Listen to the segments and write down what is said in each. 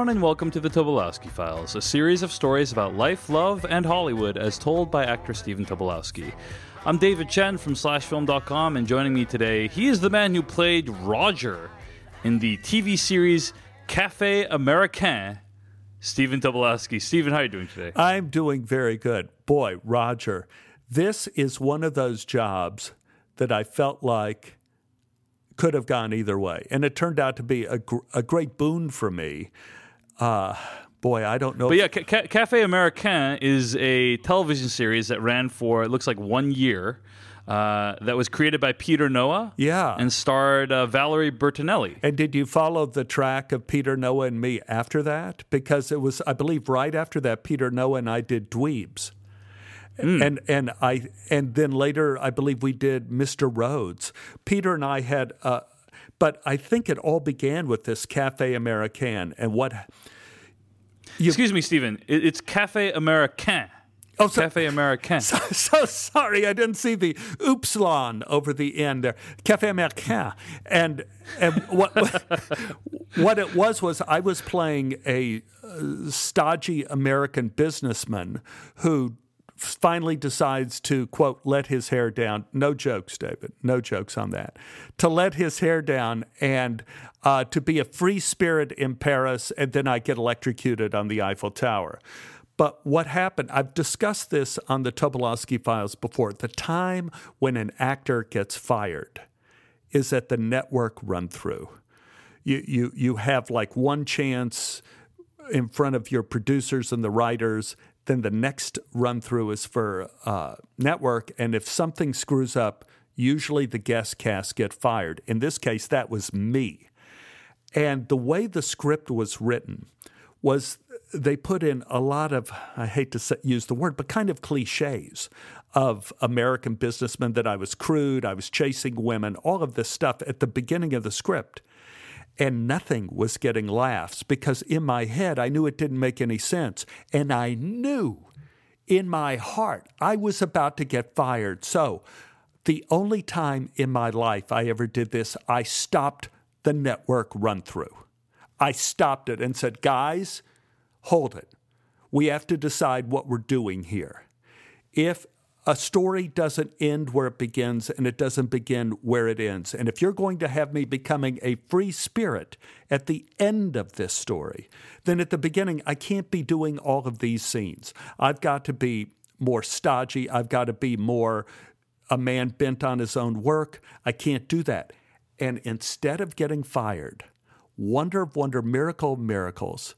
Everyone, and welcome to the Tobolowsky Files, a series of stories about life, love, and Hollywood as told by actor Stephen Tobolowsky. I'm David Chen from SlashFilm.com, and joining me today, he is the man who played Roger in the TV series Cafe Americain. Stephen Tobolowsky. Stephen, how are you doing today? I'm doing very good. Boy, Roger, this is one of those jobs that I felt like could have gone either way. And it turned out to be a, gr- a great boon for me. Uh, boy, I don't know. But yeah, Ca- Cafe Americain is a television series that ran for, it looks like one year. Uh, that was created by Peter Noah. Yeah. And starred uh, Valerie Bertinelli. And did you follow the track of Peter Noah and me after that? Because it was, I believe, right after that, Peter Noah and I did Dweebs. Mm. And and I and then later I believe we did Mr. Rhodes. Peter and I had, uh, but I think it all began with this Cafe Americain and what. You, Excuse me, Stephen. It's Cafe Americain. Oh, so, Cafe Americain. So, so, sorry, I didn't see the oupsilon over the end there. Cafe Americain. And, and what, what it was was I was playing a uh, stodgy American businessman who finally decides to, quote, let his hair down. No jokes, David. No jokes on that. To let his hair down and uh, to be a free spirit in Paris, and then I get electrocuted on the Eiffel Tower. But what happened, I've discussed this on the Tobolowsky files before. The time when an actor gets fired is at the network run through. You, you, you have like one chance in front of your producers and the writers. Then the next run through is for uh, network. And if something screws up, usually the guest cast get fired. In this case, that was me. And the way the script was written was they put in a lot of, I hate to use the word, but kind of cliches of American businessmen that I was crude, I was chasing women, all of this stuff at the beginning of the script. And nothing was getting laughs because in my head I knew it didn't make any sense. And I knew in my heart I was about to get fired. So the only time in my life I ever did this, I stopped the network run through. I stopped it and said, guys, hold it. We have to decide what we're doing here. If a story doesn't end where it begins and it doesn't begin where it ends. And if you're going to have me becoming a free spirit at the end of this story, then at the beginning, I can't be doing all of these scenes. I've got to be more stodgy. I've got to be more a man bent on his own work. I can't do that. And instead of getting fired, wonder of wonder, miracle of miracles,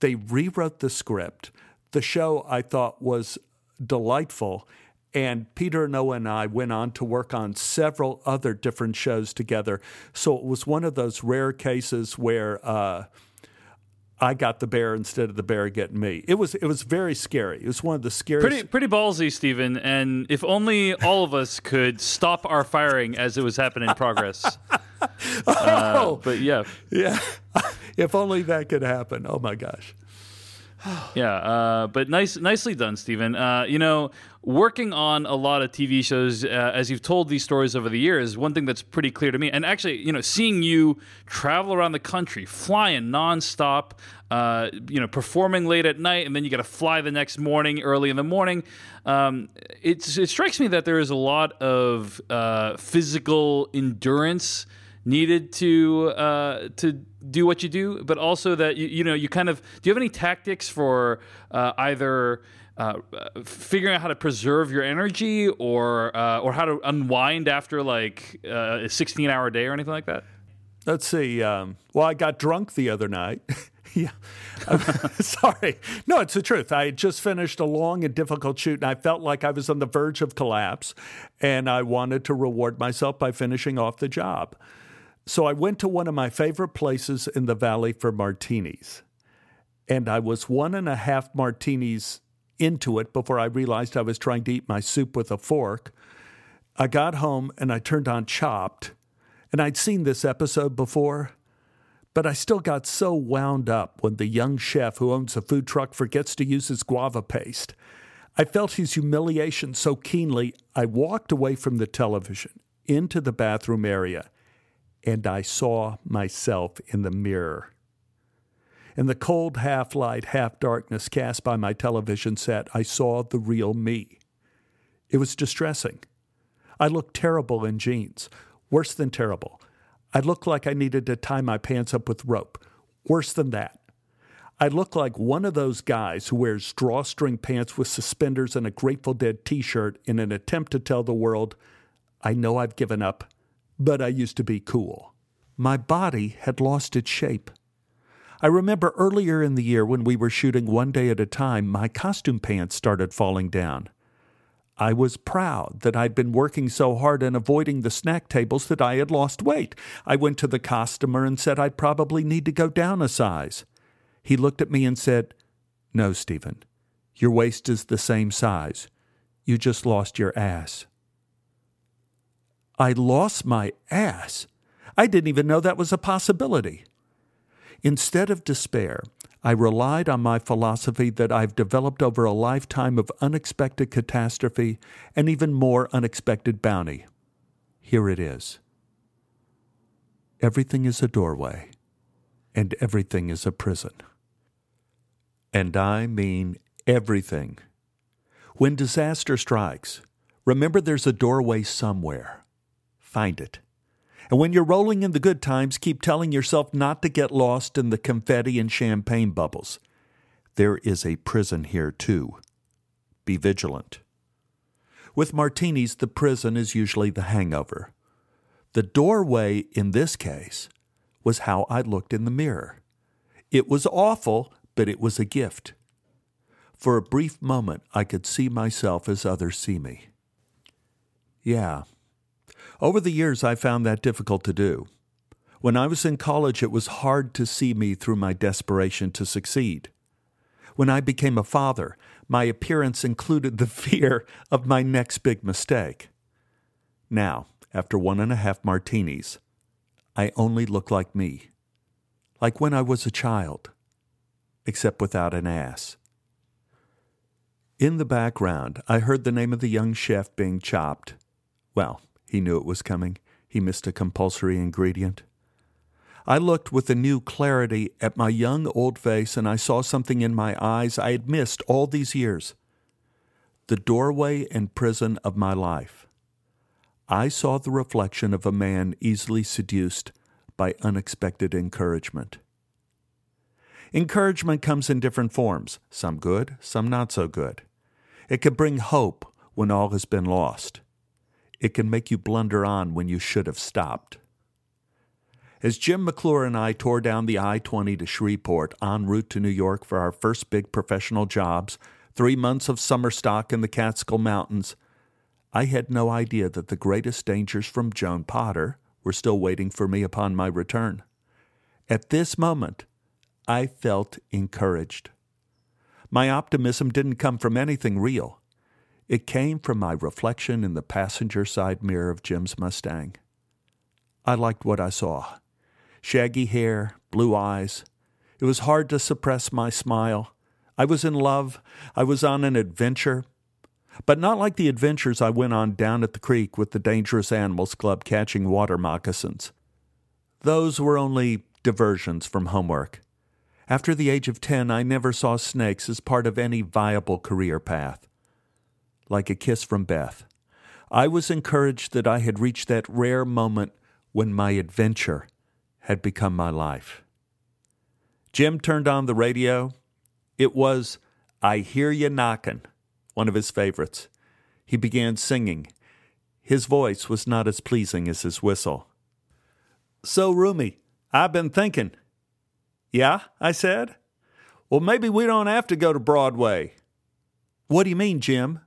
they rewrote the script. The show I thought was delightful. And Peter Noah and I went on to work on several other different shows together. So it was one of those rare cases where uh, I got the bear instead of the bear getting me. It was it was very scary. It was one of the scariest. Pretty pretty ballsy, Stephen. And if only all of us could stop our firing as it was happening in progress. Uh, oh, uh, but yeah, yeah. if only that could happen. Oh my gosh. yeah, uh, but nice, nicely done, Stephen. Uh, you know, working on a lot of TV shows, uh, as you've told these stories over the years, one thing that's pretty clear to me, and actually, you know, seeing you travel around the country, flying nonstop, uh, you know, performing late at night, and then you got to fly the next morning, early in the morning. Um, it strikes me that there is a lot of uh, physical endurance needed to uh, to do what you do, but also that you, you know you kind of do you have any tactics for uh, either uh, figuring out how to preserve your energy or uh, or how to unwind after like uh, a 16 hour day or anything like that? Let's see. Um, well, I got drunk the other night. yeah. Sorry. No, it's the truth. I had just finished a long and difficult shoot, and I felt like I was on the verge of collapse, and I wanted to reward myself by finishing off the job. So I went to one of my favorite places in the valley for martinis. And I was one and a half martinis into it before I realized I was trying to eat my soup with a fork. I got home and I turned on Chopped. And I'd seen this episode before, but I still got so wound up when the young chef who owns a food truck forgets to use his guava paste. I felt his humiliation so keenly, I walked away from the television into the bathroom area and I saw myself in the mirror. In the cold half light, half darkness cast by my television set, I saw the real me. It was distressing. I looked terrible in jeans, worse than terrible. I looked like I needed to tie my pants up with rope, worse than that. I looked like one of those guys who wears drawstring pants with suspenders and a Grateful Dead t shirt in an attempt to tell the world, I know I've given up, but I used to be cool. My body had lost its shape. I remember earlier in the year when we were shooting one day at a time, my costume pants started falling down. I was proud that I'd been working so hard and avoiding the snack tables that I had lost weight. I went to the costumer and said I'd probably need to go down a size. He looked at me and said, No, Stephen, your waist is the same size. You just lost your ass. I lost my ass. I didn't even know that was a possibility. Instead of despair, I relied on my philosophy that I've developed over a lifetime of unexpected catastrophe and even more unexpected bounty. Here it is everything is a doorway, and everything is a prison. And I mean everything. When disaster strikes, remember there's a doorway somewhere. Find it. And when you're rolling in the good times, keep telling yourself not to get lost in the confetti and champagne bubbles. There is a prison here, too. Be vigilant. With martinis, the prison is usually the hangover. The doorway in this case was how I looked in the mirror. It was awful, but it was a gift. For a brief moment, I could see myself as others see me. Yeah, over the years, I found that difficult to do. When I was in college, it was hard to see me through my desperation to succeed. When I became a father, my appearance included the fear of my next big mistake. Now, after one and a half martinis, I only look like me, like when I was a child, except without an ass. In the background, I heard the name of the young chef being chopped. Well, he knew it was coming. He missed a compulsory ingredient. I looked with a new clarity at my young old face and I saw something in my eyes I had missed all these years the doorway and prison of my life. I saw the reflection of a man easily seduced by unexpected encouragement. Encouragement comes in different forms, some good, some not so good. It can bring hope when all has been lost it can make you blunder on when you should have stopped. As Jim McClure and I tore down the I 20 to Shreveport en route to New York for our first big professional jobs, three months of summer stock in the Catskill Mountains, I had no idea that the greatest dangers from Joan Potter were still waiting for me upon my return. At this moment, I felt encouraged. My optimism didn't come from anything real. It came from my reflection in the passenger side mirror of Jim's Mustang. I liked what I saw shaggy hair, blue eyes. It was hard to suppress my smile. I was in love. I was on an adventure. But not like the adventures I went on down at the creek with the Dangerous Animals Club catching water moccasins. Those were only diversions from homework. After the age of 10, I never saw snakes as part of any viable career path like a kiss from Beth. I was encouraged that I had reached that rare moment when my adventure had become my life. Jim turned on the radio. It was I Hear You Knockin', one of his favorites. He began singing. His voice was not as pleasing as his whistle. So, Rumi, I've been thinking. Yeah, I said. Well, maybe we don't have to go to Broadway. What do you mean, Jim?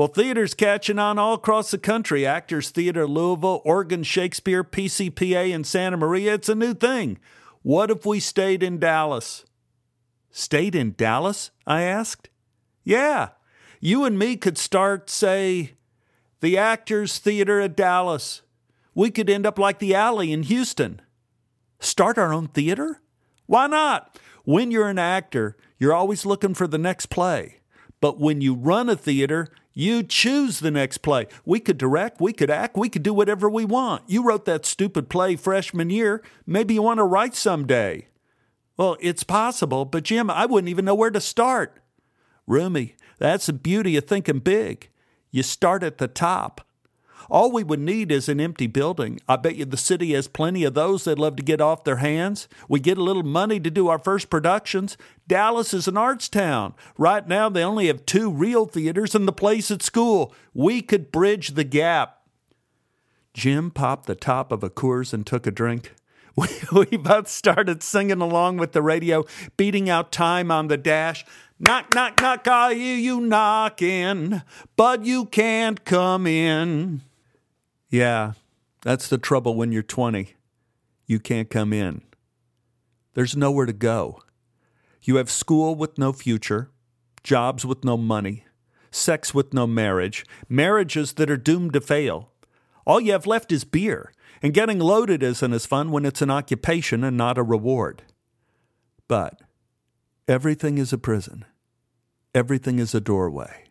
Well, theater's catching on all across the country. Actors Theater Louisville, Oregon Shakespeare, PCPA in Santa Maria. It's a new thing. What if we stayed in Dallas? Stayed in Dallas? I asked. Yeah. You and me could start, say, the Actors Theater at Dallas. We could end up like the Alley in Houston. Start our own theater? Why not? When you're an actor, you're always looking for the next play. But when you run a theater, you choose the next play. We could direct, we could act, we could do whatever we want. You wrote that stupid play freshman year. Maybe you want to write someday. Well, it's possible, but Jim, I wouldn't even know where to start. Rumi, that's the beauty of thinking big. You start at the top. All we would need is an empty building. I bet you the city has plenty of those that'd love to get off their hands. We get a little money to do our first productions. Dallas is an arts town. Right now, they only have two real theaters and the place at school. We could bridge the gap. Jim popped the top of a Coors and took a drink. We, we both started singing along with the radio, beating out time on the dash. Knock, knock, knock, I hear you knocking, but you can't come in. Yeah, that's the trouble when you're 20. You can't come in. There's nowhere to go. You have school with no future, jobs with no money, sex with no marriage, marriages that are doomed to fail. All you have left is beer, and getting loaded isn't as fun when it's an occupation and not a reward. But everything is a prison, everything is a doorway.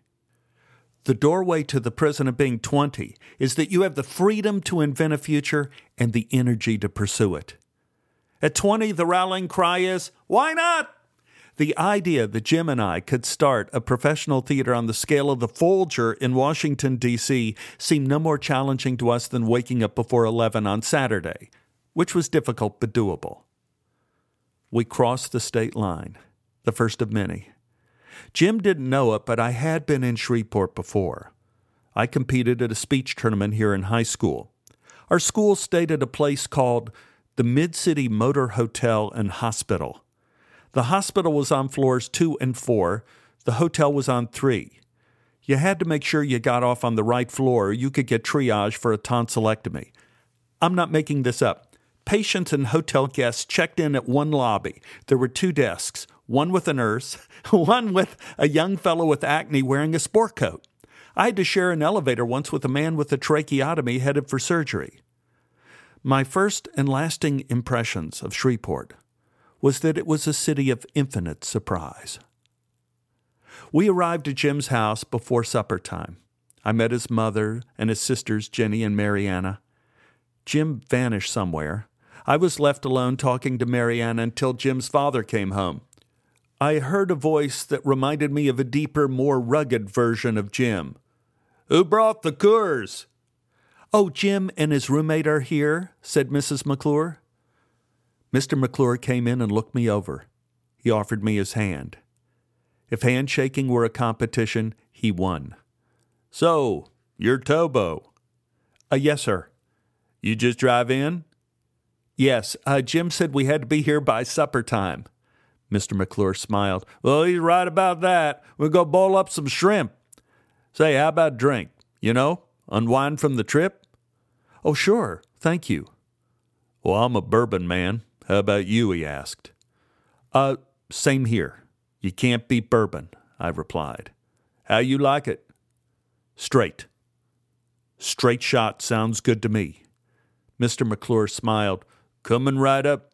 The doorway to the prison of being 20 is that you have the freedom to invent a future and the energy to pursue it. At 20, the rallying cry is, Why not? The idea that Jim and I could start a professional theater on the scale of the Folger in Washington, D.C., seemed no more challenging to us than waking up before 11 on Saturday, which was difficult but doable. We crossed the state line, the first of many. Jim didn't know it, but I had been in Shreveport before. I competed at a speech tournament here in high school. Our school stayed at a place called the Mid City Motor Hotel and Hospital. The hospital was on floors two and four, the hotel was on three. You had to make sure you got off on the right floor or you could get triage for a tonsillectomy. I'm not making this up. Patients and hotel guests checked in at one lobby. There were two desks, one with a nurse, one with a young fellow with acne wearing a sport coat. I had to share an elevator once with a man with a tracheotomy headed for surgery. My first and lasting impressions of Shreveport was that it was a city of infinite surprise. We arrived at Jim's house before supper time. I met his mother and his sisters, Jenny and Mariana. Jim vanished somewhere. I was left alone talking to Mariana until Jim's father came home. I heard a voice that reminded me of a deeper, more rugged version of Jim. Who brought the Coors? Oh, Jim and his roommate are here, said Mrs. McClure. Mr. McClure came in and looked me over. He offered me his hand. If handshaking were a competition, he won. So, you're Tobo? Uh, yes, sir. You just drive in? Yes, uh, Jim said we had to be here by supper time. Mr. McClure smiled. Well, he's right about that. We'll go bowl up some shrimp. Say, how about drink? You know, unwind from the trip? Oh, sure. Thank you. Well, I'm a bourbon man. How about you? he asked. Uh, same here. You can't beat bourbon, I replied. How you like it? Straight. Straight shot sounds good to me. Mr. McClure smiled. Coming right up.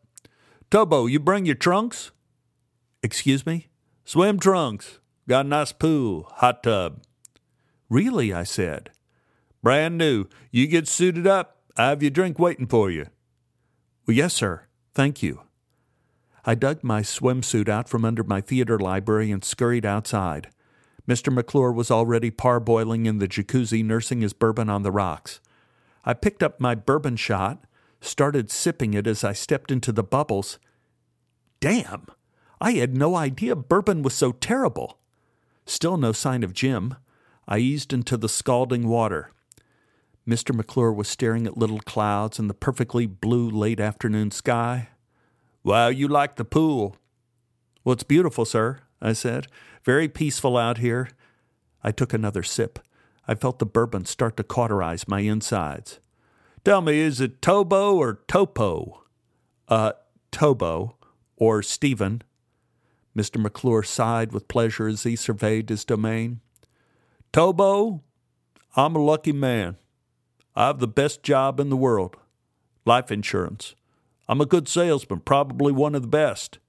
Tobo, you bring your trunks? Excuse me? Swim trunks. Got a nice pool, hot tub. Really? I said. Brand new. You get suited up. I have your drink waiting for you. Well, yes, sir. Thank you. I dug my swimsuit out from under my theater library and scurried outside. Mr. McClure was already parboiling in the jacuzzi, nursing his bourbon on the rocks. I picked up my bourbon shot, started sipping it as I stepped into the bubbles. Damn! I had no idea bourbon was so terrible. Still no sign of Jim. I eased into the scalding water. Mr. McClure was staring at little clouds in the perfectly blue late afternoon sky. Wow, you like the pool. Well, it's beautiful, sir, I said. Very peaceful out here. I took another sip. I felt the bourbon start to cauterize my insides. Tell me, is it Tobo or Topo? Uh, Tobo, or Stephen. Mr. McClure sighed with pleasure as he surveyed his domain. Tobo, I'm a lucky man. I have the best job in the world life insurance. I'm a good salesman, probably one of the best.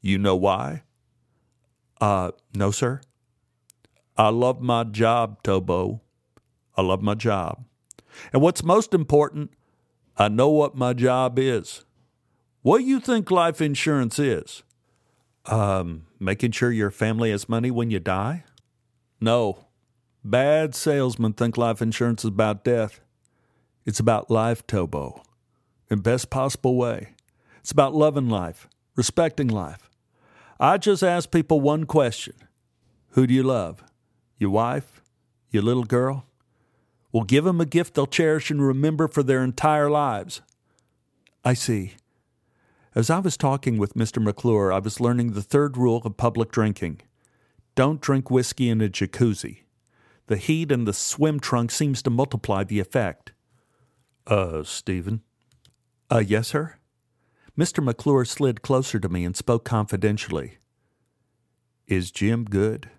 You know why? Uh, no, sir. I love my job, Tobo. I love my job. And what's most important, I know what my job is. What do you think life insurance is? Um, making sure your family has money when you die? No. Bad salesmen think life insurance is about death. It's about life, Tobo, in best possible way. It's about loving life, respecting life. I just ask people one question Who do you love? Your wife? Your little girl? Well, give them a gift they'll cherish and remember for their entire lives. I see. As I was talking with Mr. McClure, I was learning the third rule of public drinking don't drink whiskey in a jacuzzi. The heat in the swim trunk seems to multiply the effect. Uh, Stephen? Uh, yes, sir? Mr. McClure slid closer to me and spoke confidentially. Is Jim good?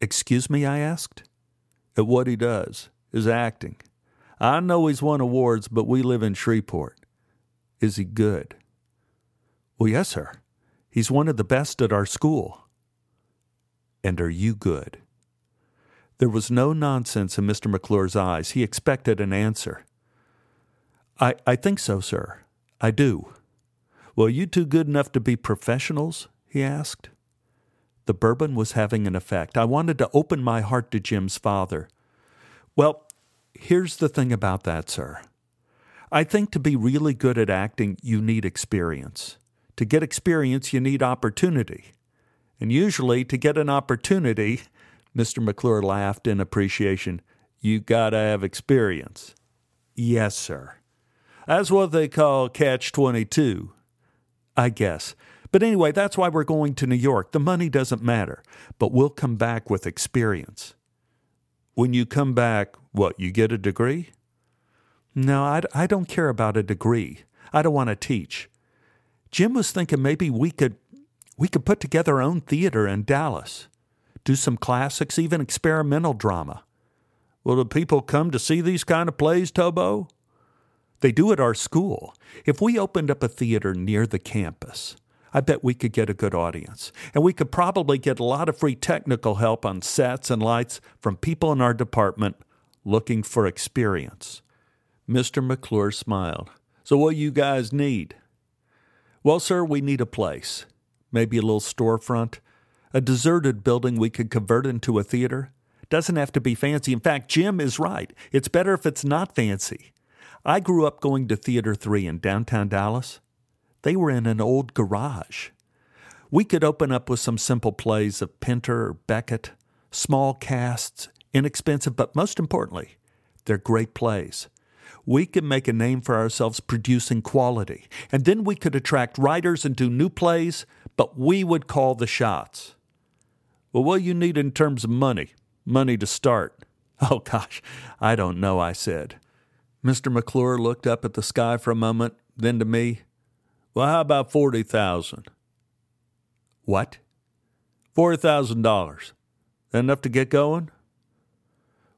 Excuse me, I asked. At what he does, his acting. I know he's won awards, but we live in Shreveport. Is he good? Well, yes, sir. He's one of the best at our school. And are you good? There was no nonsense in Mr. McClure's eyes. He expected an answer. I, I think so, sir. I do. Well, you two good enough to be professionals? he asked. The bourbon was having an effect. I wanted to open my heart to Jim's father. Well, here's the thing about that, sir. I think to be really good at acting, you need experience. To get experience, you need opportunity. And usually, to get an opportunity, Mr. McClure laughed in appreciation, you gotta have experience. Yes, sir. That's what they call catch 22. I guess. But anyway, that's why we're going to New York. The money doesn't matter, but we'll come back with experience. When you come back, what, you get a degree? No, I, I don't care about a degree. I don't want to teach. Jim was thinking maybe we could we could put together our own theater in Dallas, do some classics, even experimental drama. Will the people come to see these kind of plays, Tobo? They do at our school. If we opened up a theater near the campus, I bet we could get a good audience. And we could probably get a lot of free technical help on sets and lights from people in our department looking for experience. Mr. McClure smiled. So, what you guys need? Well, sir, we need a place. Maybe a little storefront. A deserted building we could convert into a theater. Doesn't have to be fancy. In fact, Jim is right. It's better if it's not fancy. I grew up going to Theater 3 in downtown Dallas. They were in an old garage. We could open up with some simple plays of Pinter or Beckett, small casts, inexpensive, but most importantly, they're great plays. We could make a name for ourselves producing quality, and then we could attract writers and do new plays, but we would call the shots. Well, what you need in terms of money? Money to start. Oh, gosh, I don't know, I said. Mr. McClure looked up at the sky for a moment, then to me. Well, how about forty thousand? What? Forty thousand dollars. Enough to get going?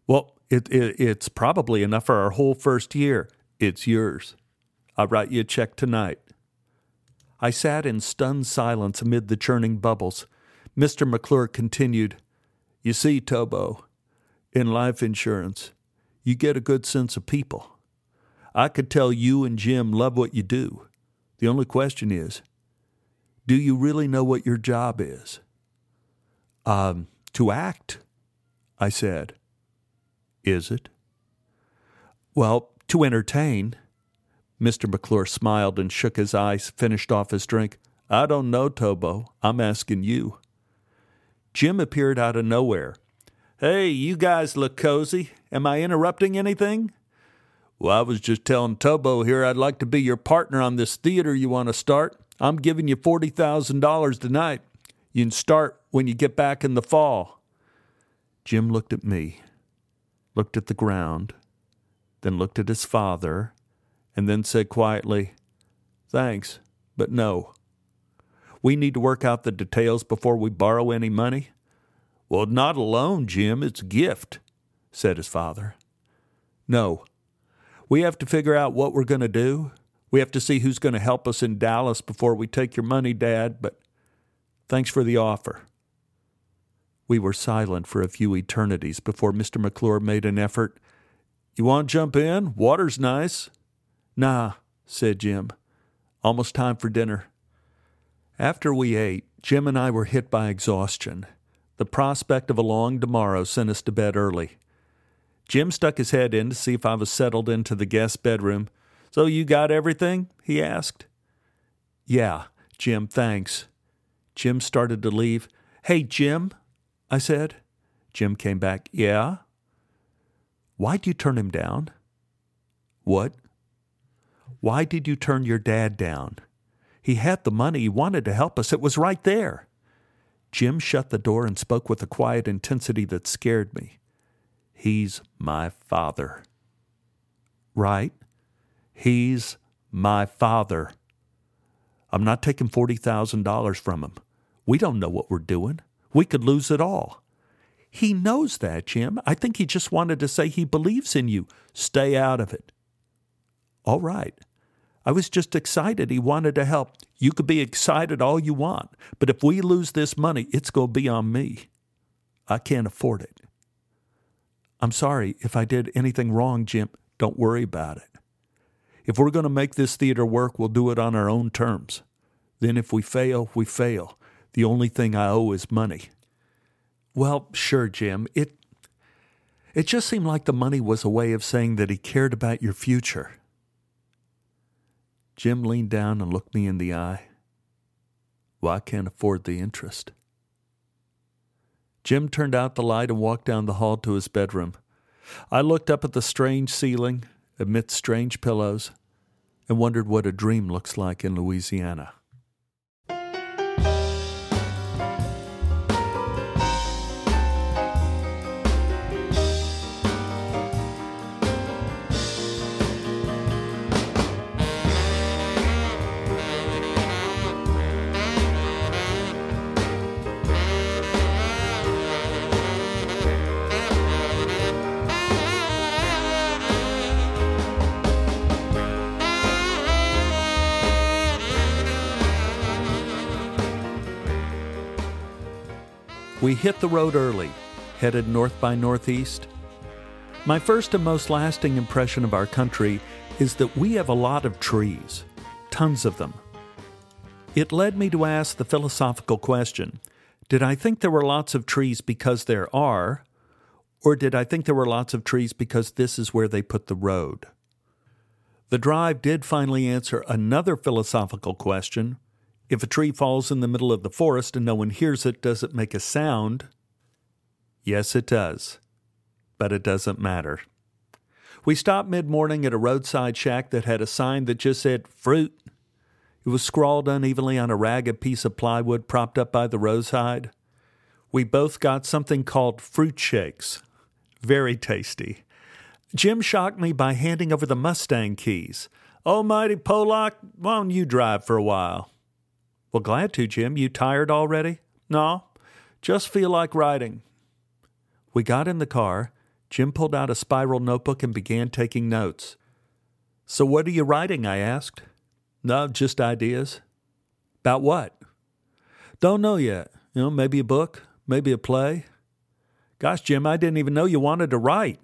Well, it, it, it's probably enough for our whole first year. It's yours. I'll write you a check tonight. I sat in stunned silence amid the churning bubbles. Mr. McClure continued, You see, Tobo, in life insurance, you get a good sense of people. I could tell you and Jim love what you do. The only question is, do you really know what your job is? Um, to act, I said. Is it? Well, to entertain. Mr. McClure smiled and shook his eyes, finished off his drink. I don't know, Tobo. I'm asking you. Jim appeared out of nowhere. Hey, you guys look cozy. Am I interrupting anything? Well, I was just telling Tobo here I'd like to be your partner on this theater you want to start. I'm giving you $40,000 tonight. You can start when you get back in the fall. Jim looked at me, looked at the ground, then looked at his father, and then said quietly, Thanks, but no. We need to work out the details before we borrow any money. Well, not a loan, Jim. It's a gift, said his father. No, we have to figure out what we're going to do. We have to see who's going to help us in Dallas before we take your money, Dad, but thanks for the offer. We were silent for a few eternities before Mr. McClure made an effort. You want to jump in? Water's nice. Nah, said Jim. Almost time for dinner. After we ate, Jim and I were hit by exhaustion. The prospect of a long tomorrow sent us to bed early. Jim stuck his head in to see if I was settled into the guest bedroom. So you got everything? he asked. Yeah, Jim, thanks. Jim started to leave. Hey, Jim, I said. Jim came back. Yeah? Why'd you turn him down? What? Why did you turn your dad down? He had the money. He wanted to help us. It was right there. Jim shut the door and spoke with a quiet intensity that scared me. He's my father. Right? He's my father. I'm not taking $40,000 from him. We don't know what we're doing. We could lose it all. He knows that, Jim. I think he just wanted to say he believes in you. Stay out of it. All right. I was just excited he wanted to help. You could be excited all you want, but if we lose this money, it's going to be on me. I can't afford it. I'm sorry if I did anything wrong, Jim. Don't worry about it. If we're going to make this theater work, we'll do it on our own terms. Then if we fail, we fail. The only thing I owe is money. Well, sure, Jim. It it just seemed like the money was a way of saying that he cared about your future. Jim leaned down and looked me in the eye. Well, I can't afford the interest. Jim turned out the light and walked down the hall to his bedroom. I looked up at the strange ceiling amidst strange pillows and wondered what a dream looks like in Louisiana. We hit the road early, headed north by northeast. My first and most lasting impression of our country is that we have a lot of trees, tons of them. It led me to ask the philosophical question Did I think there were lots of trees because there are, or did I think there were lots of trees because this is where they put the road? The drive did finally answer another philosophical question if a tree falls in the middle of the forest and no one hears it, does it make a sound? Yes, it does. But it doesn't matter. We stopped mid morning at a roadside shack that had a sign that just said fruit. It was scrawled unevenly on a ragged piece of plywood propped up by the roadside. We both got something called fruit shakes. Very tasty. Jim shocked me by handing over the Mustang keys. Almighty Pollock, why don't you drive for a while? Well, glad to, Jim. You tired already? No, just feel like writing. We got in the car. Jim pulled out a spiral notebook and began taking notes. So, what are you writing? I asked. No, just ideas. About what? Don't know yet. You know, maybe a book, maybe a play. Gosh, Jim, I didn't even know you wanted to write.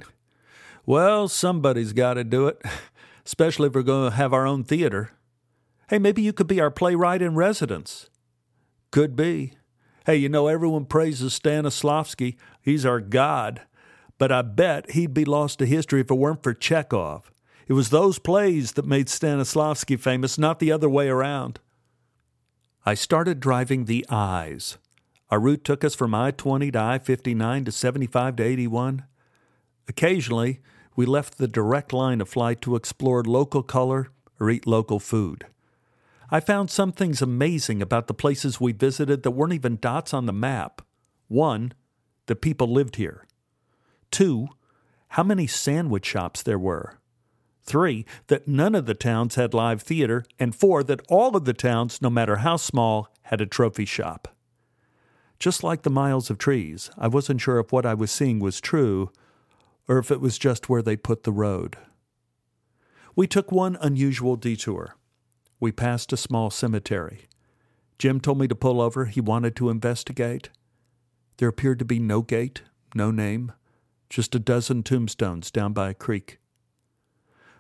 Well, somebody's got to do it, especially if we're going to have our own theater. Hey, maybe you could be our playwright in residence. Could be. Hey, you know, everyone praises Stanislavski. He's our god. But I bet he'd be lost to history if it weren't for Chekhov. It was those plays that made Stanislavski famous, not the other way around. I started driving the I's. Our route took us from I 20 to I 59 to 75 to 81. Occasionally, we left the direct line of flight to explore local color or eat local food. I found some things amazing about the places we visited that weren't even dots on the map. One, the people lived here. Two, how many sandwich shops there were. Three, that none of the towns had live theater. And four, that all of the towns, no matter how small, had a trophy shop. Just like the miles of trees, I wasn't sure if what I was seeing was true or if it was just where they put the road. We took one unusual detour. We passed a small cemetery. Jim told me to pull over. He wanted to investigate. There appeared to be no gate, no name, just a dozen tombstones down by a creek.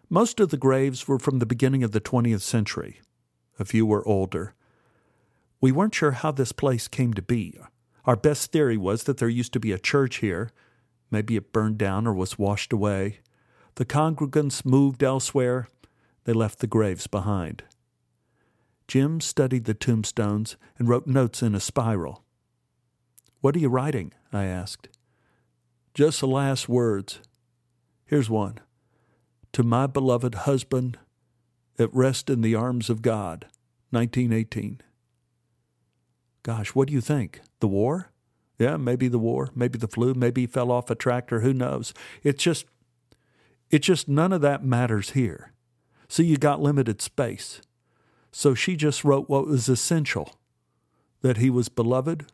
Most of the graves were from the beginning of the 20th century. A few were older. We weren't sure how this place came to be. Our best theory was that there used to be a church here. Maybe it burned down or was washed away. The congregants moved elsewhere. They left the graves behind. Jim studied the tombstones and wrote notes in a spiral. What are you writing? I asked. Just the last words. Here's one To my beloved husband, at rest in the arms of God, 1918. Gosh, what do you think? The war? Yeah, maybe the war, maybe the flu, maybe he fell off a tractor, who knows? It's just it's just none of that matters here. See, you got limited space. So she just wrote what was essential that he was beloved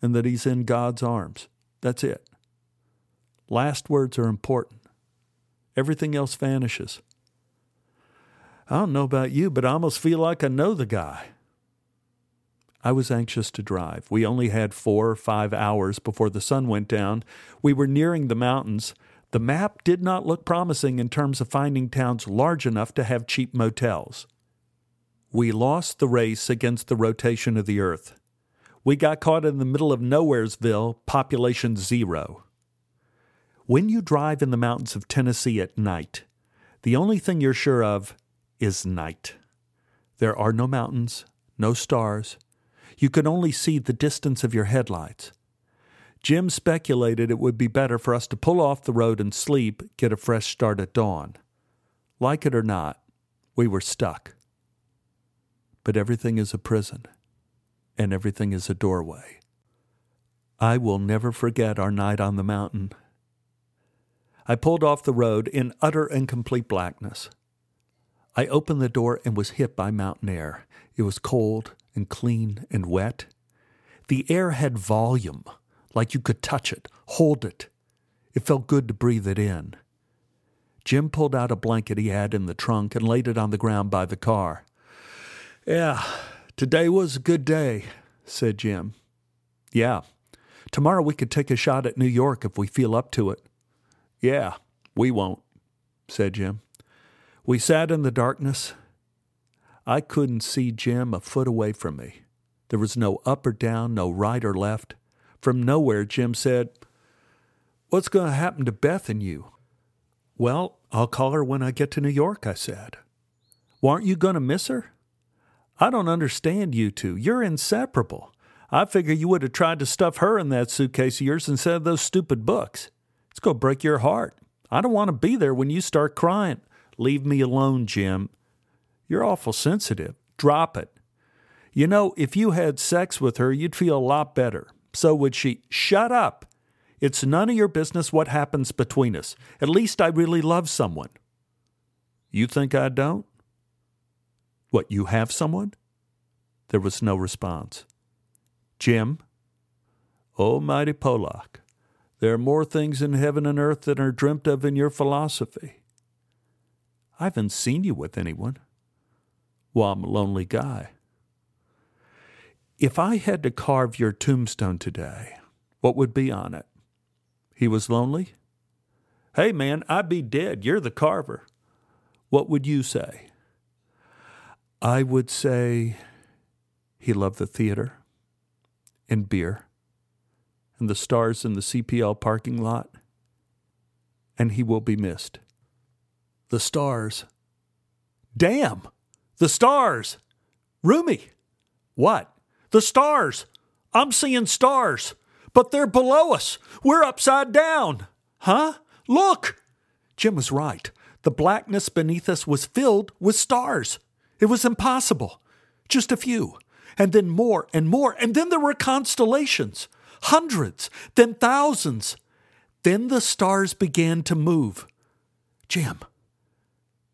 and that he's in God's arms. That's it. Last words are important. Everything else vanishes. I don't know about you, but I almost feel like I know the guy. I was anxious to drive. We only had four or five hours before the sun went down. We were nearing the mountains. The map did not look promising in terms of finding towns large enough to have cheap motels. We lost the race against the rotation of the earth. We got caught in the middle of Nowheresville, population zero. When you drive in the mountains of Tennessee at night, the only thing you're sure of is night. There are no mountains, no stars. You can only see the distance of your headlights. Jim speculated it would be better for us to pull off the road and sleep, get a fresh start at dawn. Like it or not, we were stuck. But everything is a prison, and everything is a doorway. I will never forget our night on the mountain. I pulled off the road in utter and complete blackness. I opened the door and was hit by mountain air. It was cold and clean and wet. The air had volume, like you could touch it, hold it. It felt good to breathe it in. Jim pulled out a blanket he had in the trunk and laid it on the ground by the car. Yeah, today was a good day, said Jim. Yeah, tomorrow we could take a shot at New York if we feel up to it. Yeah, we won't, said Jim. We sat in the darkness. I couldn't see Jim a foot away from me. There was no up or down, no right or left. From nowhere, Jim said, What's going to happen to Beth and you? Well, I'll call her when I get to New York, I said. Well, aren't you going to miss her? I don't understand you two. You're inseparable. I figure you would have tried to stuff her in that suitcase of yours instead of those stupid books. It's going to break your heart. I don't want to be there when you start crying. Leave me alone, Jim. You're awful sensitive. Drop it. You know, if you had sex with her, you'd feel a lot better. So would she. Shut up. It's none of your business what happens between us. At least I really love someone. You think I don't? What, you have someone? There was no response. Jim? Oh, mighty Pollock, there are more things in heaven and earth than are dreamt of in your philosophy. I haven't seen you with anyone. Well, I'm a lonely guy. If I had to carve your tombstone today, what would be on it? He was lonely? Hey, man, I'd be dead. You're the carver. What would you say? I would say he loved the theater and beer and the stars in the CPL parking lot, and he will be missed. The stars. Damn! The stars! Rumi! What? The stars! I'm seeing stars! But they're below us! We're upside down! Huh? Look! Jim was right. The blackness beneath us was filled with stars. It was impossible. Just a few. And then more and more. And then there were constellations. Hundreds, then thousands. Then the stars began to move. Jim,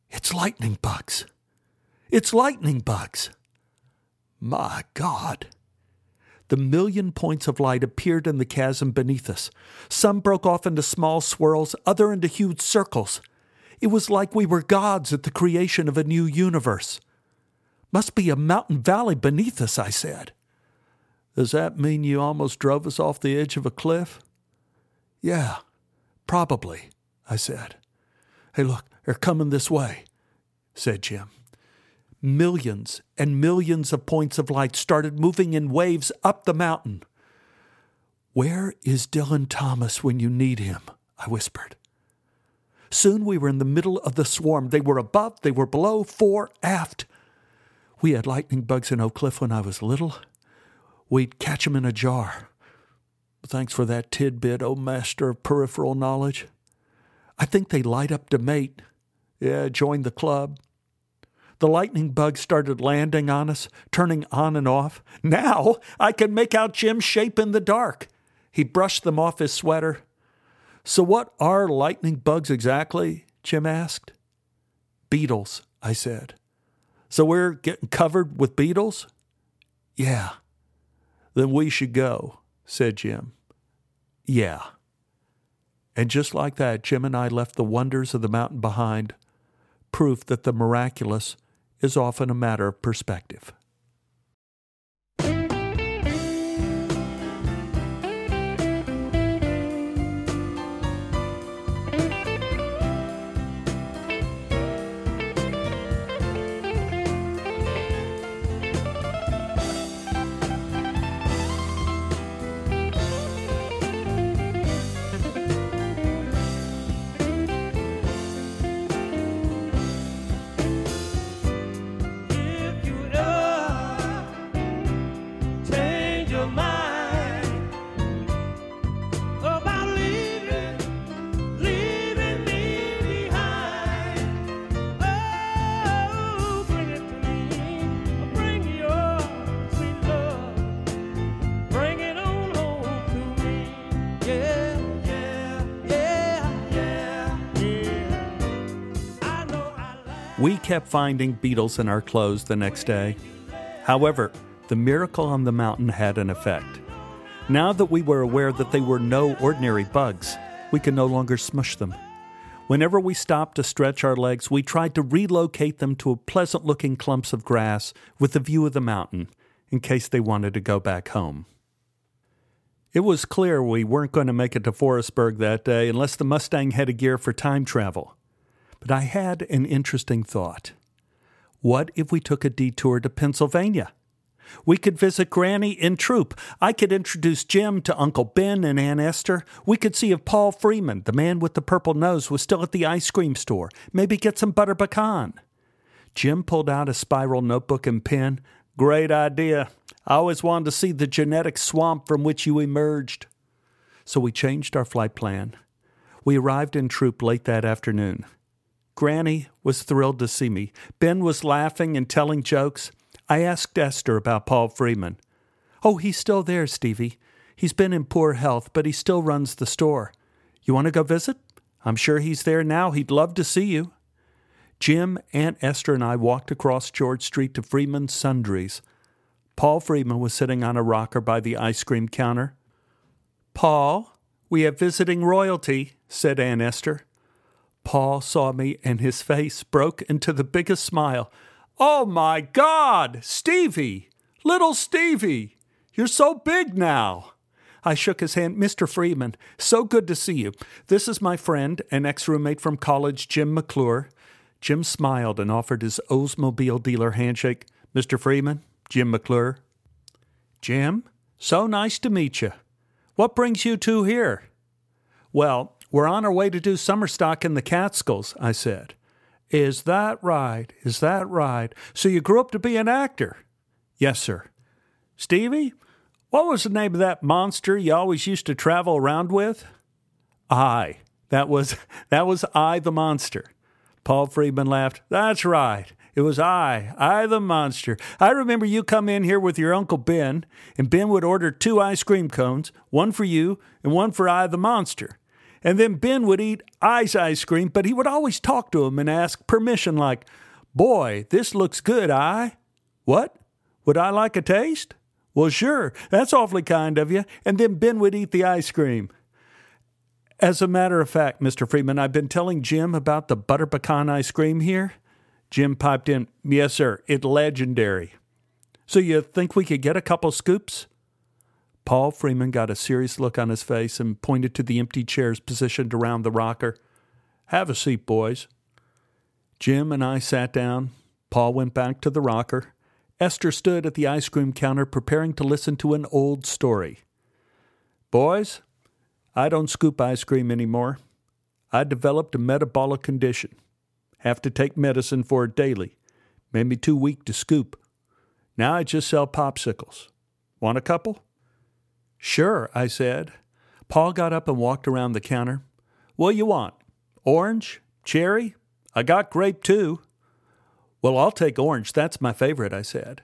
it's lightning bugs. It's lightning bugs. My God. The million points of light appeared in the chasm beneath us. Some broke off into small swirls, other into huge circles. It was like we were gods at the creation of a new universe. Must be a mountain valley beneath us, I said. Does that mean you almost drove us off the edge of a cliff? Yeah, probably, I said. Hey, look, they're coming this way, said Jim. millions and millions of points of light started moving in waves up the mountain. Where is Dylan Thomas when you need him? I whispered. Soon we were in the middle of the swarm. They were above, they were below, fore, aft. We had lightning bugs in Oak Cliff when I was little. We'd catch 'em in a jar. Thanks for that tidbit, O master of peripheral knowledge. I think they light up to mate. Yeah, join the club. The lightning bugs started landing on us, turning on and off. Now I can make out Jim's shape in the dark. He brushed them off his sweater. So, what are lightning bugs exactly? Jim asked. Beetles, I said. So, we're getting covered with beetles? Yeah. Then we should go, said Jim. Yeah. And just like that, Jim and I left the wonders of the mountain behind, proof that the miraculous is often a matter of perspective. We kept finding beetles in our clothes the next day. However, the miracle on the mountain had an effect. Now that we were aware that they were no ordinary bugs, we could no longer smush them. Whenever we stopped to stretch our legs, we tried to relocate them to pleasant looking clumps of grass with a view of the mountain in case they wanted to go back home. It was clear we weren't going to make it to Forestburg that day unless the Mustang had a gear for time travel. But I had an interesting thought. What if we took a detour to Pennsylvania? We could visit Granny in Throop. I could introduce Jim to Uncle Ben and Aunt Esther. We could see if Paul Freeman, the man with the purple nose, was still at the ice cream store. Maybe get some butter pecan. Jim pulled out a spiral notebook and pen. Great idea. I always wanted to see the genetic swamp from which you emerged. So we changed our flight plan. We arrived in Throop late that afternoon. Granny was thrilled to see me. Ben was laughing and telling jokes. I asked Esther about Paul Freeman. Oh, he's still there, Stevie. He's been in poor health, but he still runs the store. You want to go visit? I'm sure he's there now. He'd love to see you. Jim, Aunt Esther, and I walked across George Street to Freeman's Sundries. Paul Freeman was sitting on a rocker by the ice cream counter. Paul, we have visiting royalty, said Aunt Esther. Paul saw me and his face broke into the biggest smile. Oh my God, Stevie! Little Stevie! You're so big now! I shook his hand. Mr. Freeman, so good to see you. This is my friend and ex roommate from college, Jim McClure. Jim smiled and offered his Oldsmobile dealer handshake. Mr. Freeman, Jim McClure. Jim, so nice to meet you. What brings you two here? Well, we're on our way to do summer stock in the Catskills, I said. Is that right? Is that right? So you grew up to be an actor? Yes, sir. Stevie, what was the name of that monster you always used to travel around with? I. That was that was I the monster. Paul Freeman laughed. That's right. It was I, I the monster. I remember you come in here with your Uncle Ben, and Ben would order two ice cream cones, one for you and one for I the monster. And then Ben would eat I's ice cream, but he would always talk to him and ask permission, like, Boy, this looks good, I. What? Would I like a taste? Well, sure. That's awfully kind of you. And then Ben would eat the ice cream. As a matter of fact, Mr. Freeman, I've been telling Jim about the butter pecan ice cream here. Jim piped in, Yes, sir. It's legendary. So you think we could get a couple scoops? Paul Freeman got a serious look on his face and pointed to the empty chairs positioned around the rocker. Have a seat, boys. Jim and I sat down. Paul went back to the rocker. Esther stood at the ice cream counter preparing to listen to an old story. Boys, I don't scoop ice cream anymore. I developed a metabolic condition. Have to take medicine for it daily. Made me too weak to scoop. Now I just sell popsicles. Want a couple? Sure, I said. Paul got up and walked around the counter. What you want? Orange? Cherry? I got grape too. Well, I'll take orange. That's my favorite, I said.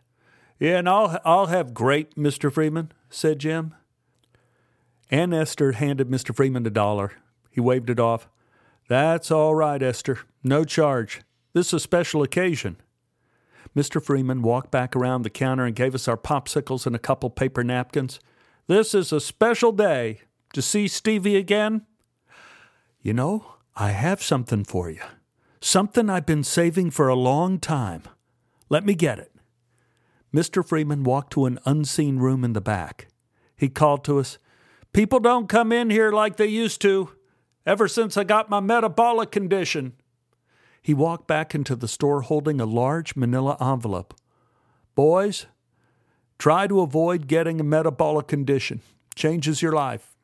Yeah, and I'll, I'll have grape, Mr. Freeman, said Jim. Aunt Esther handed Mr. Freeman a dollar. He waved it off. That's all right, Esther. No charge. This is a special occasion. Mr. Freeman walked back around the counter and gave us our popsicles and a couple paper napkins. This is a special day. To see Stevie again? You know, I have something for you. Something I've been saving for a long time. Let me get it. Mr. Freeman walked to an unseen room in the back. He called to us, People don't come in here like they used to, ever since I got my metabolic condition. He walked back into the store holding a large manila envelope. Boys, try to avoid getting a metabolic condition. Changes your life,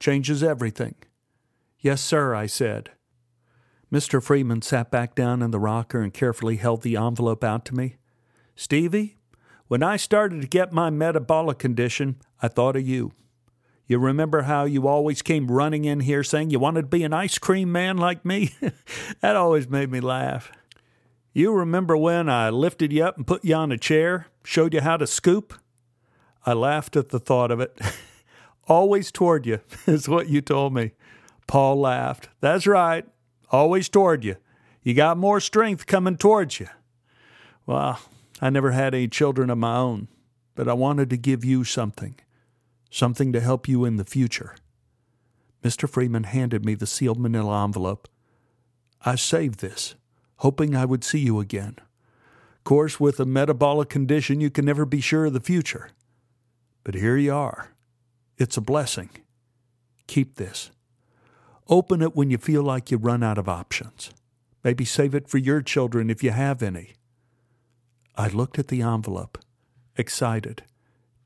changes everything. Yes, sir, I said. Mr. Freeman sat back down in the rocker and carefully held the envelope out to me. Stevie, when I started to get my metabolic condition, I thought of you. You remember how you always came running in here saying you wanted to be an ice cream man like me? that always made me laugh. You remember when I lifted you up and put you on a chair, showed you how to scoop? I laughed at the thought of it. always toward you, is what you told me. Paul laughed. That's right. Always toward you. You got more strength coming towards you. Well, I never had any children of my own, but I wanted to give you something something to help you in the future. Mr. Freeman handed me the sealed manila envelope. I saved this, hoping I would see you again. Of course, with a metabolic condition, you can never be sure of the future. But here you are. It's a blessing. Keep this. Open it when you feel like you run out of options. Maybe save it for your children if you have any. I looked at the envelope, excited,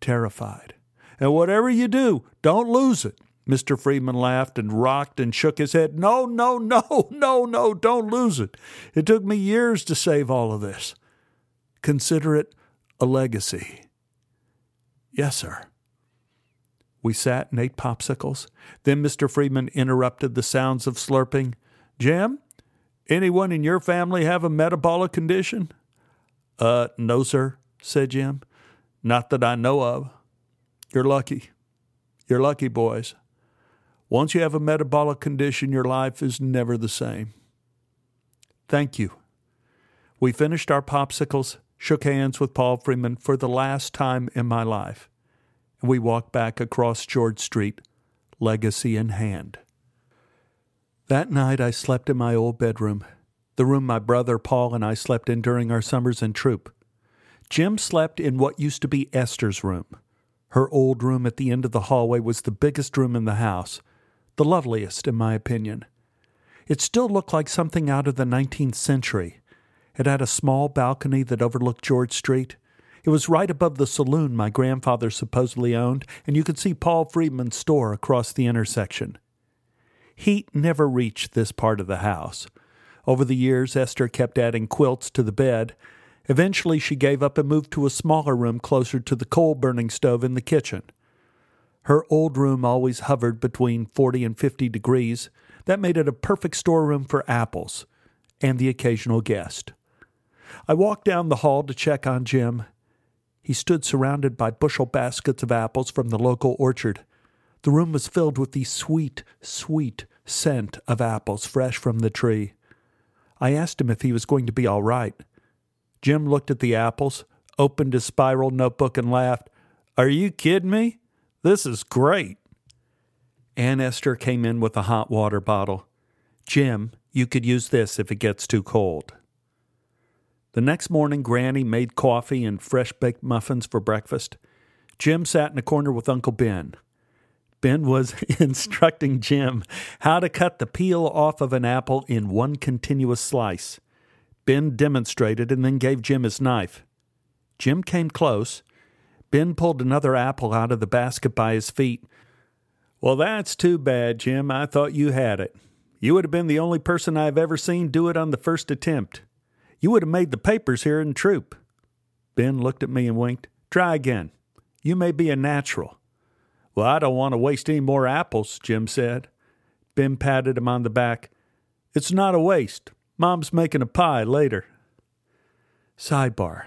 terrified. And whatever you do, don't lose it. Mr. Freeman laughed and rocked and shook his head. No, no, no, no, no, don't lose it. It took me years to save all of this. Consider it a legacy. Yes, sir. We sat and ate popsicles. Then Mr. Freeman interrupted the sounds of slurping. Jim, anyone in your family have a metabolic condition? Uh, no, sir, said Jim. Not that I know of. You're lucky. You're lucky, boys. Once you have a metabolic condition, your life is never the same. Thank you. We finished our popsicles, shook hands with Paul Freeman for the last time in my life, and we walked back across George Street, legacy in hand. That night I slept in my old bedroom, the room my brother Paul and I slept in during our summers in Throop. Jim slept in what used to be Esther's room. Her old room at the end of the hallway was the biggest room in the house, the loveliest, in my opinion. It still looked like something out of the 19th century. It had a small balcony that overlooked George Street. It was right above the saloon my grandfather supposedly owned, and you could see Paul Freeman's store across the intersection. Heat never reached this part of the house. Over the years, Esther kept adding quilts to the bed. Eventually, she gave up and moved to a smaller room closer to the coal burning stove in the kitchen. Her old room always hovered between 40 and 50 degrees. That made it a perfect storeroom for apples and the occasional guest. I walked down the hall to check on Jim. He stood surrounded by bushel baskets of apples from the local orchard. The room was filled with the sweet, sweet scent of apples fresh from the tree. I asked him if he was going to be all right. Jim looked at the apples, opened his spiral notebook, and laughed. Are you kidding me? This is great. Aunt Esther came in with a hot water bottle. Jim, you could use this if it gets too cold. The next morning, Granny made coffee and fresh baked muffins for breakfast. Jim sat in a corner with Uncle Ben. Ben was instructing Jim how to cut the peel off of an apple in one continuous slice. Ben demonstrated and then gave Jim his knife. Jim came close. Ben pulled another apple out of the basket by his feet. Well, that's too bad, Jim. I thought you had it. You would have been the only person I've ever seen do it on the first attempt. You would have made the papers here in Throop. Ben looked at me and winked. Try again. You may be a natural. Well, I don't want to waste any more apples, Jim said. Ben patted him on the back. It's not a waste. Mom's making a pie later. Sidebar.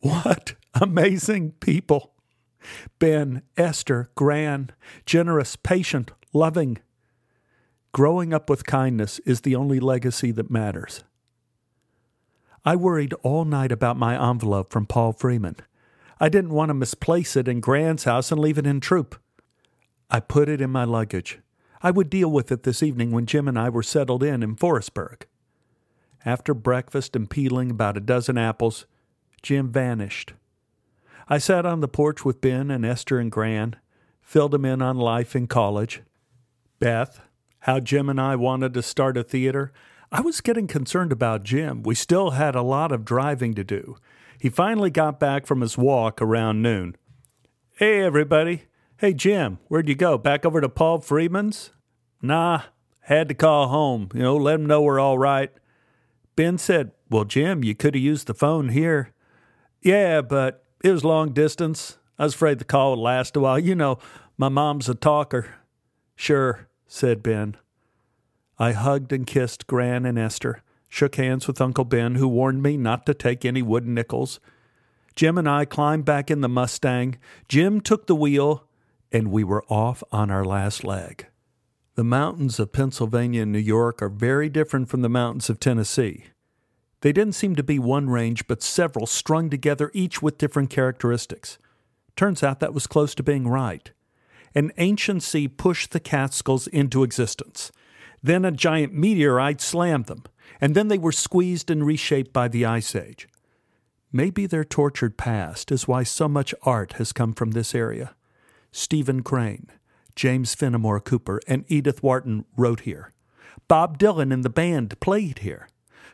What amazing people! Ben, Esther, Gran, generous, patient, loving. Growing up with kindness is the only legacy that matters. I worried all night about my envelope from Paul Freeman. I didn't want to misplace it in Gran's house and leave it in Throop. I put it in my luggage. I would deal with it this evening when Jim and I were settled in in Forestburg. After breakfast and peeling about a dozen apples, Jim vanished. I sat on the porch with Ben and Esther and Gran, filled him in on life in college. Beth, how Jim and I wanted to start a theater. I was getting concerned about Jim. We still had a lot of driving to do. He finally got back from his walk around noon. Hey, everybody. Hey, Jim, where'd you go? Back over to Paul Freeman's? Nah, had to call home, you know, let him know we're all right. Ben said, Well, Jim, you could have used the phone here. Yeah, but it was long distance. I was afraid the call would last a while. You know, my mom's a talker. Sure, said Ben. I hugged and kissed Gran and Esther, shook hands with Uncle Ben, who warned me not to take any wooden nickels. Jim and I climbed back in the Mustang. Jim took the wheel, and we were off on our last leg. The mountains of Pennsylvania and New York are very different from the mountains of Tennessee. They didn't seem to be one range, but several strung together, each with different characteristics. Turns out that was close to being right. An ancient sea pushed the Catskills into existence. Then a giant meteorite slammed them, and then they were squeezed and reshaped by the Ice Age. Maybe their tortured past is why so much art has come from this area. Stephen Crane, James Fenimore Cooper, and Edith Wharton wrote here. Bob Dylan and the band played here.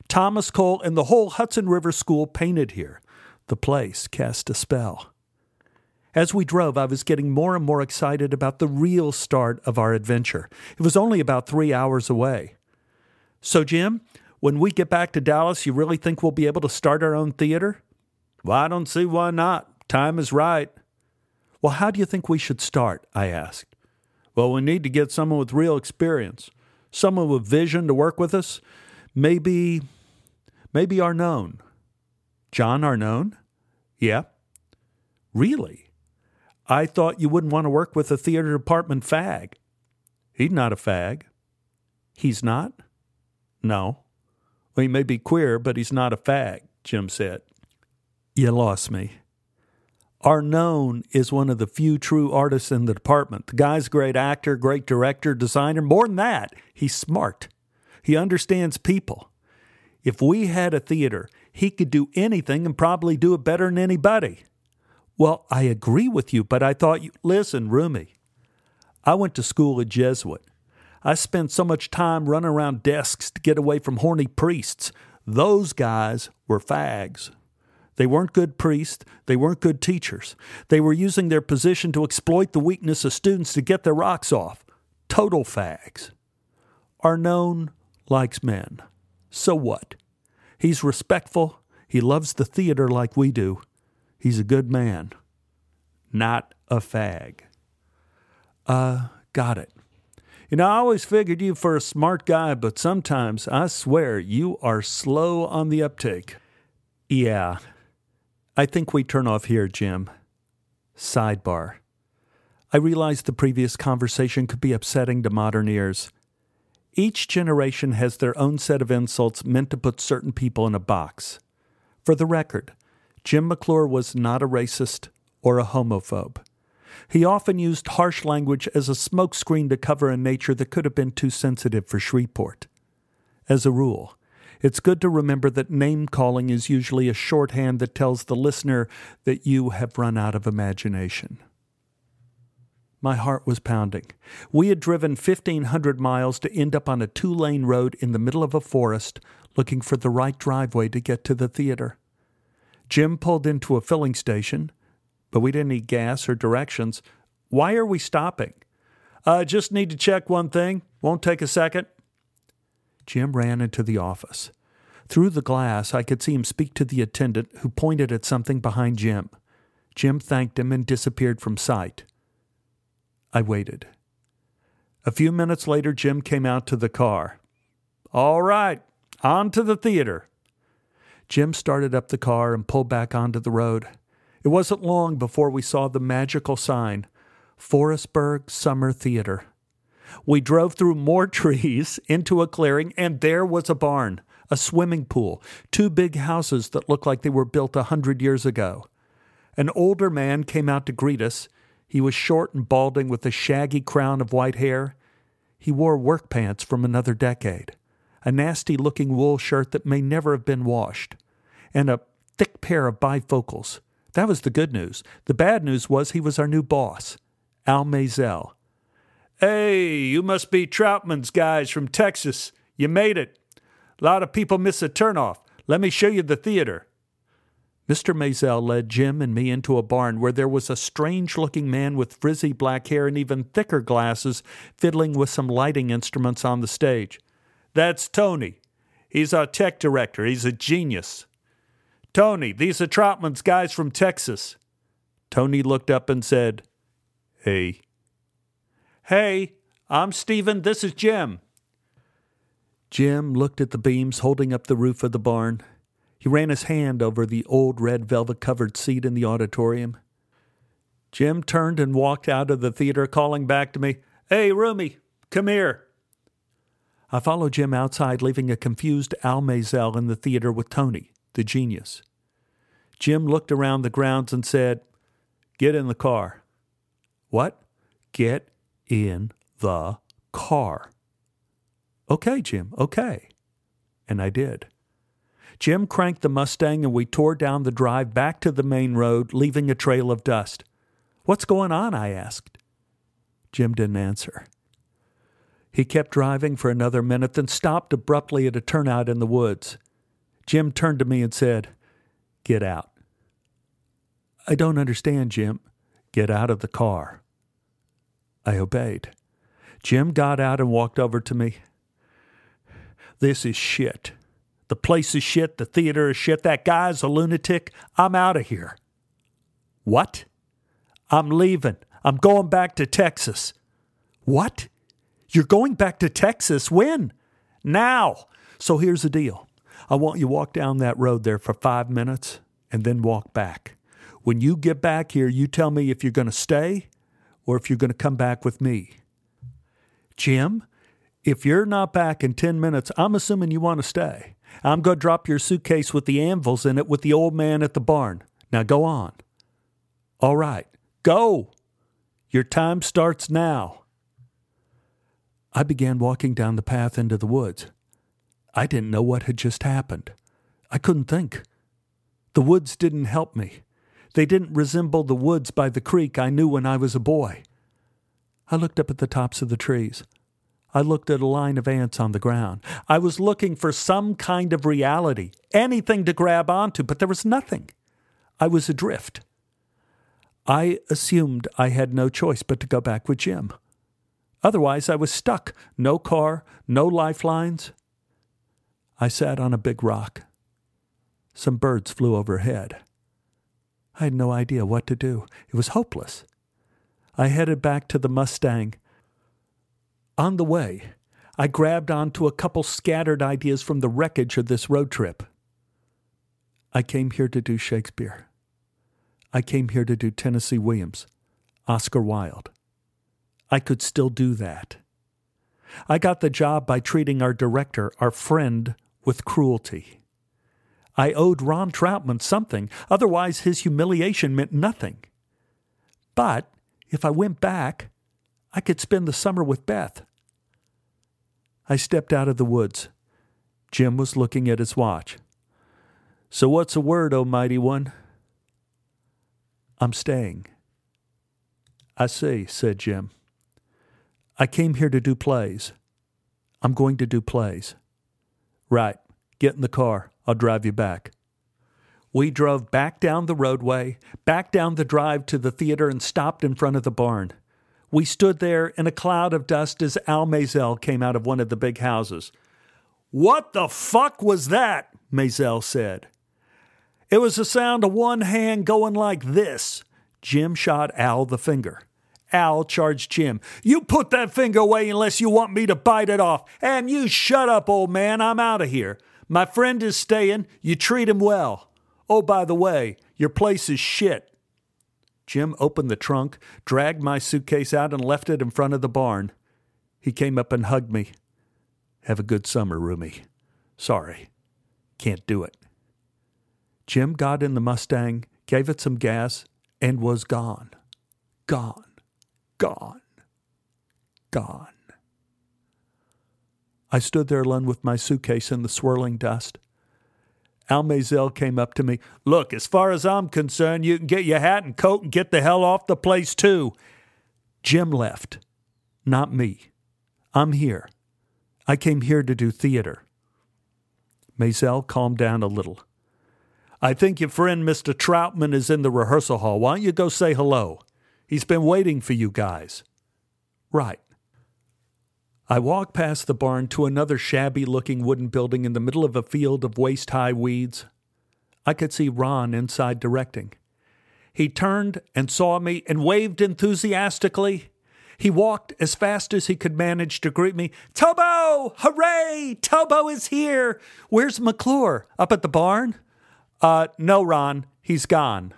Thomas Cole and the whole Hudson River School painted here. The place cast a spell. As we drove, I was getting more and more excited about the real start of our adventure. It was only about three hours away. So, Jim, when we get back to Dallas, you really think we'll be able to start our own theater? Well, I don't see why not. Time is right. Well, how do you think we should start? I asked. Well, we need to get someone with real experience, someone with vision to work with us. Maybe, maybe Arnone. John Arnone? Yeah. Really? I thought you wouldn't want to work with a theater department fag. He's not a fag. He's not? No. Well, he may be queer, but he's not a fag, Jim said. You lost me. Arnone is one of the few true artists in the department. The guy's a great actor, great director, designer. More than that, he's smart. He understands people. If we had a theater, he could do anything and probably do it better than anybody. Well, I agree with you, but I thought you. Listen, Roomy. I went to school at Jesuit. I spent so much time running around desks to get away from horny priests. Those guys were fags. They weren't good priests. They weren't good teachers. They were using their position to exploit the weakness of students to get their rocks off. Total fags. Arnone likes men. So what? He's respectful. He loves the theater like we do. He's a good man. Not a fag. Uh, got it. You know, I always figured you for a smart guy, but sometimes I swear you are slow on the uptake. Yeah, I think we turn off here, Jim. Sidebar. I realized the previous conversation could be upsetting to modern ears. Each generation has their own set of insults meant to put certain people in a box. For the record, Jim McClure was not a racist or a homophobe. He often used harsh language as a smokescreen to cover a nature that could have been too sensitive for Shreveport. As a rule, it's good to remember that name calling is usually a shorthand that tells the listener that you have run out of imagination. My heart was pounding. We had driven 1,500 miles to end up on a two lane road in the middle of a forest, looking for the right driveway to get to the theater. Jim pulled into a filling station, but we didn't need gas or directions. Why are we stopping? I just need to check one thing. Won't take a second. Jim ran into the office. Through the glass, I could see him speak to the attendant, who pointed at something behind Jim. Jim thanked him and disappeared from sight. I waited. A few minutes later, Jim came out to the car. All right, on to the theater. Jim started up the car and pulled back onto the road. It wasn't long before we saw the magical sign Forestburg Summer Theater. We drove through more trees into a clearing, and there was a barn, a swimming pool, two big houses that looked like they were built a hundred years ago. An older man came out to greet us. He was short and balding with a shaggy crown of white hair. He wore work pants from another decade, a nasty looking wool shirt that may never have been washed, and a thick pair of bifocals. That was the good news. The bad news was he was our new boss, Al Mazel. Hey, you must be Troutman's guys from Texas. You made it. A lot of people miss a turnoff. Let me show you the theater. Mr. Mazel led Jim and me into a barn where there was a strange looking man with frizzy black hair and even thicker glasses fiddling with some lighting instruments on the stage. That's Tony. He's our tech director. He's a genius. Tony, these are Troutman's guys from Texas. Tony looked up and said, Hey. Hey, I'm Stephen. This is Jim. Jim looked at the beams holding up the roof of the barn. He ran his hand over the old red velvet covered seat in the auditorium. Jim turned and walked out of the theater, calling back to me, Hey, Roomy, come here. I followed Jim outside, leaving a confused Al Mazel in the theater with Tony, the genius. Jim looked around the grounds and said, Get in the car. What? Get in the car. Okay, Jim, okay. And I did. Jim cranked the Mustang and we tore down the drive back to the main road, leaving a trail of dust. What's going on? I asked. Jim didn't answer. He kept driving for another minute, then stopped abruptly at a turnout in the woods. Jim turned to me and said, Get out. I don't understand, Jim. Get out of the car. I obeyed. Jim got out and walked over to me. This is shit. The place is shit. The theater is shit. That guy's a lunatic. I'm out of here. What? I'm leaving. I'm going back to Texas. What? You're going back to Texas? When? Now. So here's the deal. I want you to walk down that road there for five minutes and then walk back. When you get back here, you tell me if you're going to stay or if you're going to come back with me. Jim, if you're not back in 10 minutes, I'm assuming you want to stay. I'm going to drop your suitcase with the anvils in it with the old man at the barn. Now go on. All right, go. Your time starts now. I began walking down the path into the woods. I didn't know what had just happened. I couldn't think. The woods didn't help me. They didn't resemble the woods by the creek I knew when I was a boy. I looked up at the tops of the trees. I looked at a line of ants on the ground. I was looking for some kind of reality, anything to grab onto, but there was nothing. I was adrift. I assumed I had no choice but to go back with Jim. Otherwise, I was stuck. No car, no lifelines. I sat on a big rock. Some birds flew overhead. I had no idea what to do. It was hopeless. I headed back to the Mustang. On the way, I grabbed onto a couple scattered ideas from the wreckage of this road trip. I came here to do Shakespeare. I came here to do Tennessee Williams, Oscar Wilde. I could still do that. I got the job by treating our director, our friend, with cruelty. I owed Ron Troutman something, otherwise, his humiliation meant nothing. But if I went back, I could spend the summer with Beth. I stepped out of the woods. Jim was looking at his watch. So what's the word, O mighty one? I'm staying. I see, said Jim. I came here to do plays. I'm going to do plays. Right. Get in the car. I'll drive you back. We drove back down the roadway, back down the drive to the theater, and stopped in front of the barn. We stood there in a cloud of dust as Al Mazel came out of one of the big houses. What the fuck was that? Mazel said. It was the sound of one hand going like this. Jim shot Al the finger. Al charged Jim. You put that finger away unless you want me to bite it off. And you shut up, old man. I'm out of here. My friend is staying. You treat him well. Oh, by the way, your place is shit. Jim opened the trunk, dragged my suitcase out, and left it in front of the barn. He came up and hugged me. Have a good summer, Roomy. Sorry. Can't do it. Jim got in the Mustang, gave it some gas, and was gone. Gone. Gone. Gone. I stood there alone with my suitcase in the swirling dust. Al Mazel came up to me. Look, as far as I'm concerned, you can get your hat and coat and get the hell off the place, too. Jim left. Not me. I'm here. I came here to do theater. Mazel calmed down a little. I think your friend Mr. Troutman is in the rehearsal hall. Why don't you go say hello? He's been waiting for you guys. Right. I walked past the barn to another shabby looking wooden building in the middle of a field of waist high weeds. I could see Ron inside directing. He turned and saw me and waved enthusiastically. He walked as fast as he could manage to greet me. Tobo! Hooray! Tobo is here! Where's McClure? Up at the barn? Uh, no, Ron. He's gone.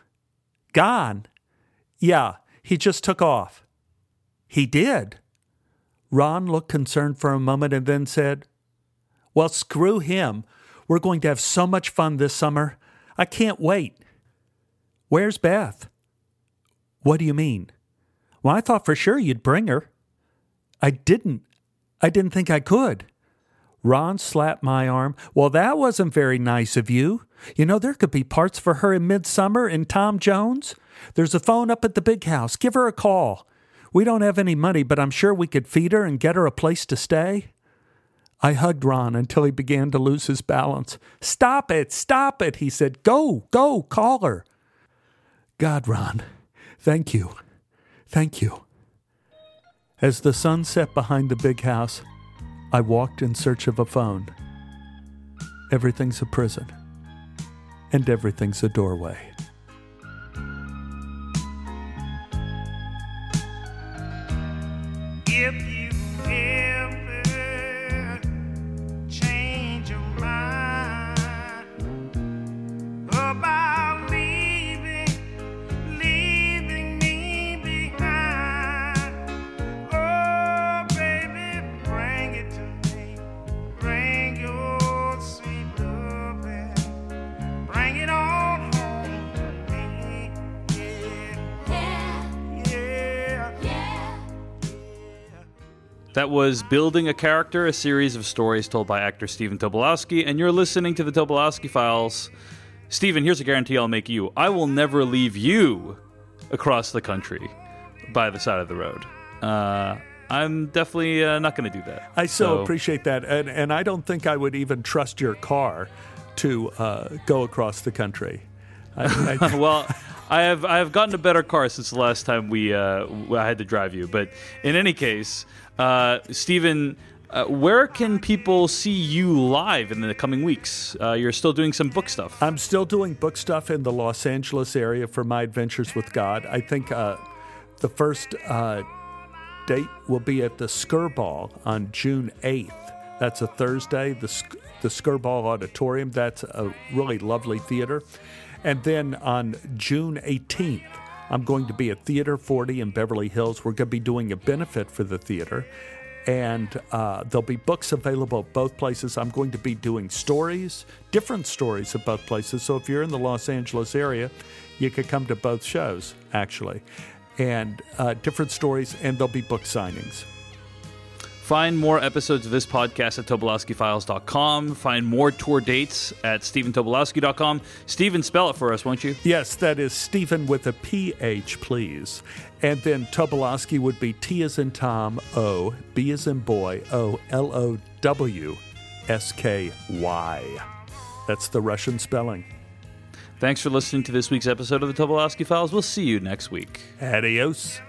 Gone? Yeah, he just took off. He did? Ron looked concerned for a moment and then said, Well, screw him. We're going to have so much fun this summer. I can't wait. Where's Beth? What do you mean? Well, I thought for sure you'd bring her. I didn't. I didn't think I could. Ron slapped my arm. Well, that wasn't very nice of you. You know, there could be parts for her in Midsummer in Tom Jones. There's a phone up at the big house. Give her a call. We don't have any money, but I'm sure we could feed her and get her a place to stay. I hugged Ron until he began to lose his balance. Stop it, stop it, he said. Go, go, call her. God, Ron, thank you. Thank you. As the sun set behind the big house, I walked in search of a phone. Everything's a prison, and everything's a doorway. That was Building a Character, a series of stories told by actor Stephen Tobolowsky, and you're listening to the Tobolowsky Files. Stephen, here's a guarantee I'll make you. I will never leave you across the country by the side of the road. Uh, I'm definitely uh, not going to do that. I so, appreciate that, and and I don't think I would even trust your car to uh, go across the country. I, I, well, I have I have gotten a better car since the last time we uh, I had to drive you. But in any case, uh, Stephen, uh, where can people see you live in the coming weeks? Uh, you're still doing some book stuff. I'm still doing book stuff in the Los Angeles area for my adventures with God. I think uh, the first uh, date will be at the Skirball on June 8th. That's a Thursday. The Sk- the Skirball Auditorium. That's a really lovely theater. And then on June 18th, I'm going to be at Theater 40 in Beverly Hills. We're going to be doing a benefit for the theater. And uh, there'll be books available at both places. I'm going to be doing stories, different stories at both places. So if you're in the Los Angeles area, you could come to both shows, actually. And uh, different stories, and there'll be book signings. Find more episodes of this podcast at Tobolowskyfiles.com. Find more tour dates at StephenTobolowsky.com. Stephen, spell it for us, won't you? Yes, that is Stephen with a PH, please. And then Tobolowsky would be T as in Tom, O, B as in boy, O, L O W, S K Y. That's the Russian spelling. Thanks for listening to this week's episode of the Tobolowsky Files. We'll see you next week. Adios.